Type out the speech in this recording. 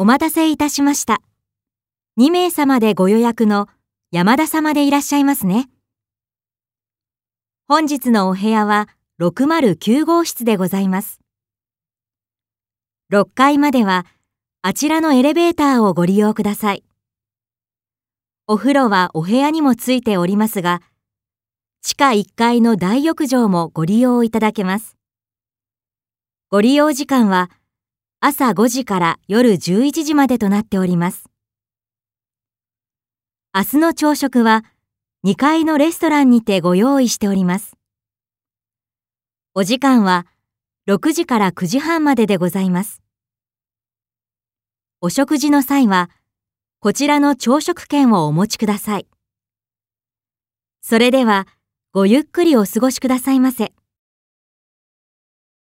お待たせいたしました。2名様でご予約の山田様でいらっしゃいますね。本日のお部屋は609号室でございます。6階まではあちらのエレベーターをご利用ください。お風呂はお部屋にもついておりますが、地下1階の大浴場もご利用いただけます。ご利用時間は朝5時から夜11時までとなっております。明日の朝食は2階のレストランにてご用意しております。お時間は6時から9時半まででございます。お食事の際は、こちらの朝食券をお持ちください。それでは、ごゆっくりお過ごしくださいませ。